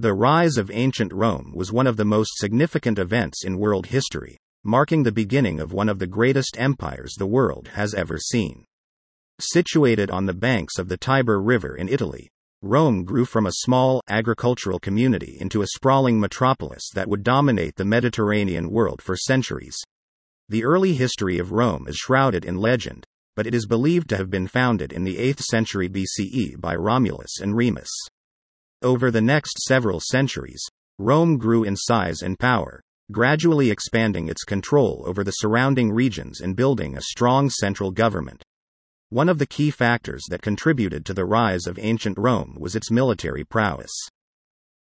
The rise of ancient Rome was one of the most significant events in world history, marking the beginning of one of the greatest empires the world has ever seen. Situated on the banks of the Tiber River in Italy, Rome grew from a small, agricultural community into a sprawling metropolis that would dominate the Mediterranean world for centuries. The early history of Rome is shrouded in legend, but it is believed to have been founded in the 8th century BCE by Romulus and Remus. Over the next several centuries, Rome grew in size and power, gradually expanding its control over the surrounding regions and building a strong central government. One of the key factors that contributed to the rise of ancient Rome was its military prowess.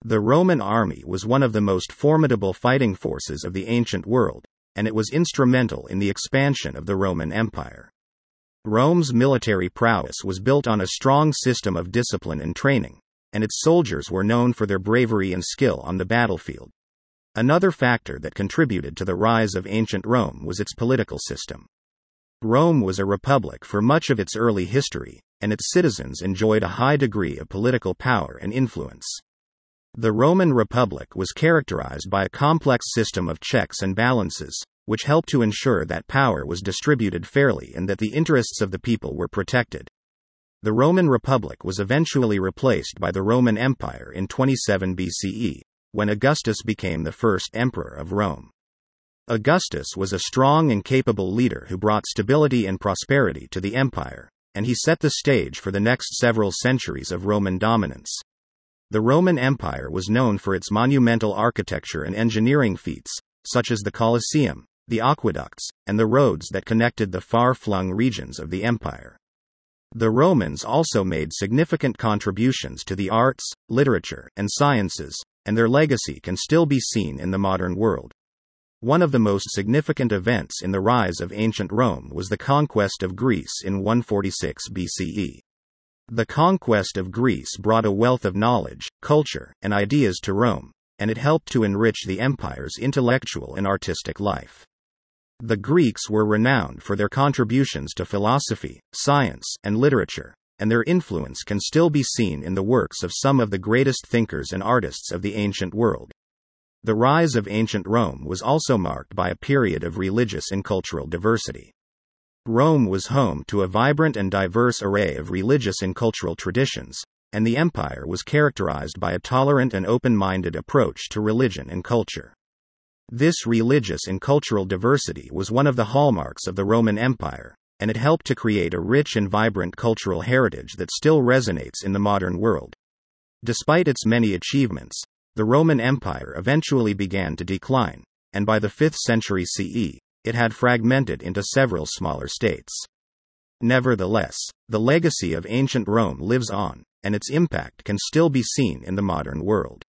The Roman army was one of the most formidable fighting forces of the ancient world, and it was instrumental in the expansion of the Roman Empire. Rome's military prowess was built on a strong system of discipline and training, and its soldiers were known for their bravery and skill on the battlefield. Another factor that contributed to the rise of ancient Rome was its political system. Rome was a republic for much of its early history, and its citizens enjoyed a high degree of political power and influence. The Roman Republic was characterized by a complex system of checks and balances, which helped to ensure that power was distributed fairly and that the interests of the people were protected. The Roman Republic was eventually replaced by the Roman Empire in 27 BCE, when Augustus became the first emperor of Rome. Augustus was a strong and capable leader who brought stability and prosperity to the empire, and he set the stage for the next several centuries of Roman dominance. The Roman Empire was known for its monumental architecture and engineering feats, such as the Colosseum, the aqueducts, and the roads that connected the far flung regions of the empire. The Romans also made significant contributions to the arts, literature, and sciences, and their legacy can still be seen in the modern world. One of the most significant events in the rise of ancient Rome was the conquest of Greece in 146 BCE. The conquest of Greece brought a wealth of knowledge, culture, and ideas to Rome, and it helped to enrich the empire's intellectual and artistic life. The Greeks were renowned for their contributions to philosophy, science, and literature, and their influence can still be seen in the works of some of the greatest thinkers and artists of the ancient world. The rise of ancient Rome was also marked by a period of religious and cultural diversity. Rome was home to a vibrant and diverse array of religious and cultural traditions, and the empire was characterized by a tolerant and open minded approach to religion and culture. This religious and cultural diversity was one of the hallmarks of the Roman Empire, and it helped to create a rich and vibrant cultural heritage that still resonates in the modern world. Despite its many achievements, the Roman Empire eventually began to decline, and by the 5th century CE, it had fragmented into several smaller states. Nevertheless, the legacy of ancient Rome lives on, and its impact can still be seen in the modern world.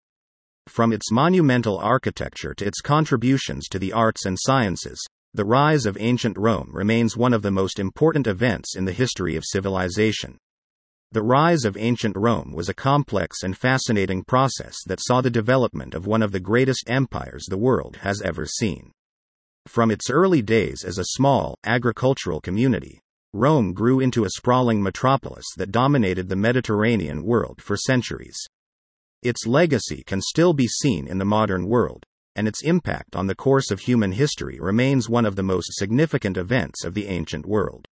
From its monumental architecture to its contributions to the arts and sciences, the rise of ancient Rome remains one of the most important events in the history of civilization. The rise of ancient Rome was a complex and fascinating process that saw the development of one of the greatest empires the world has ever seen. From its early days as a small, agricultural community, Rome grew into a sprawling metropolis that dominated the Mediterranean world for centuries. Its legacy can still be seen in the modern world, and its impact on the course of human history remains one of the most significant events of the ancient world.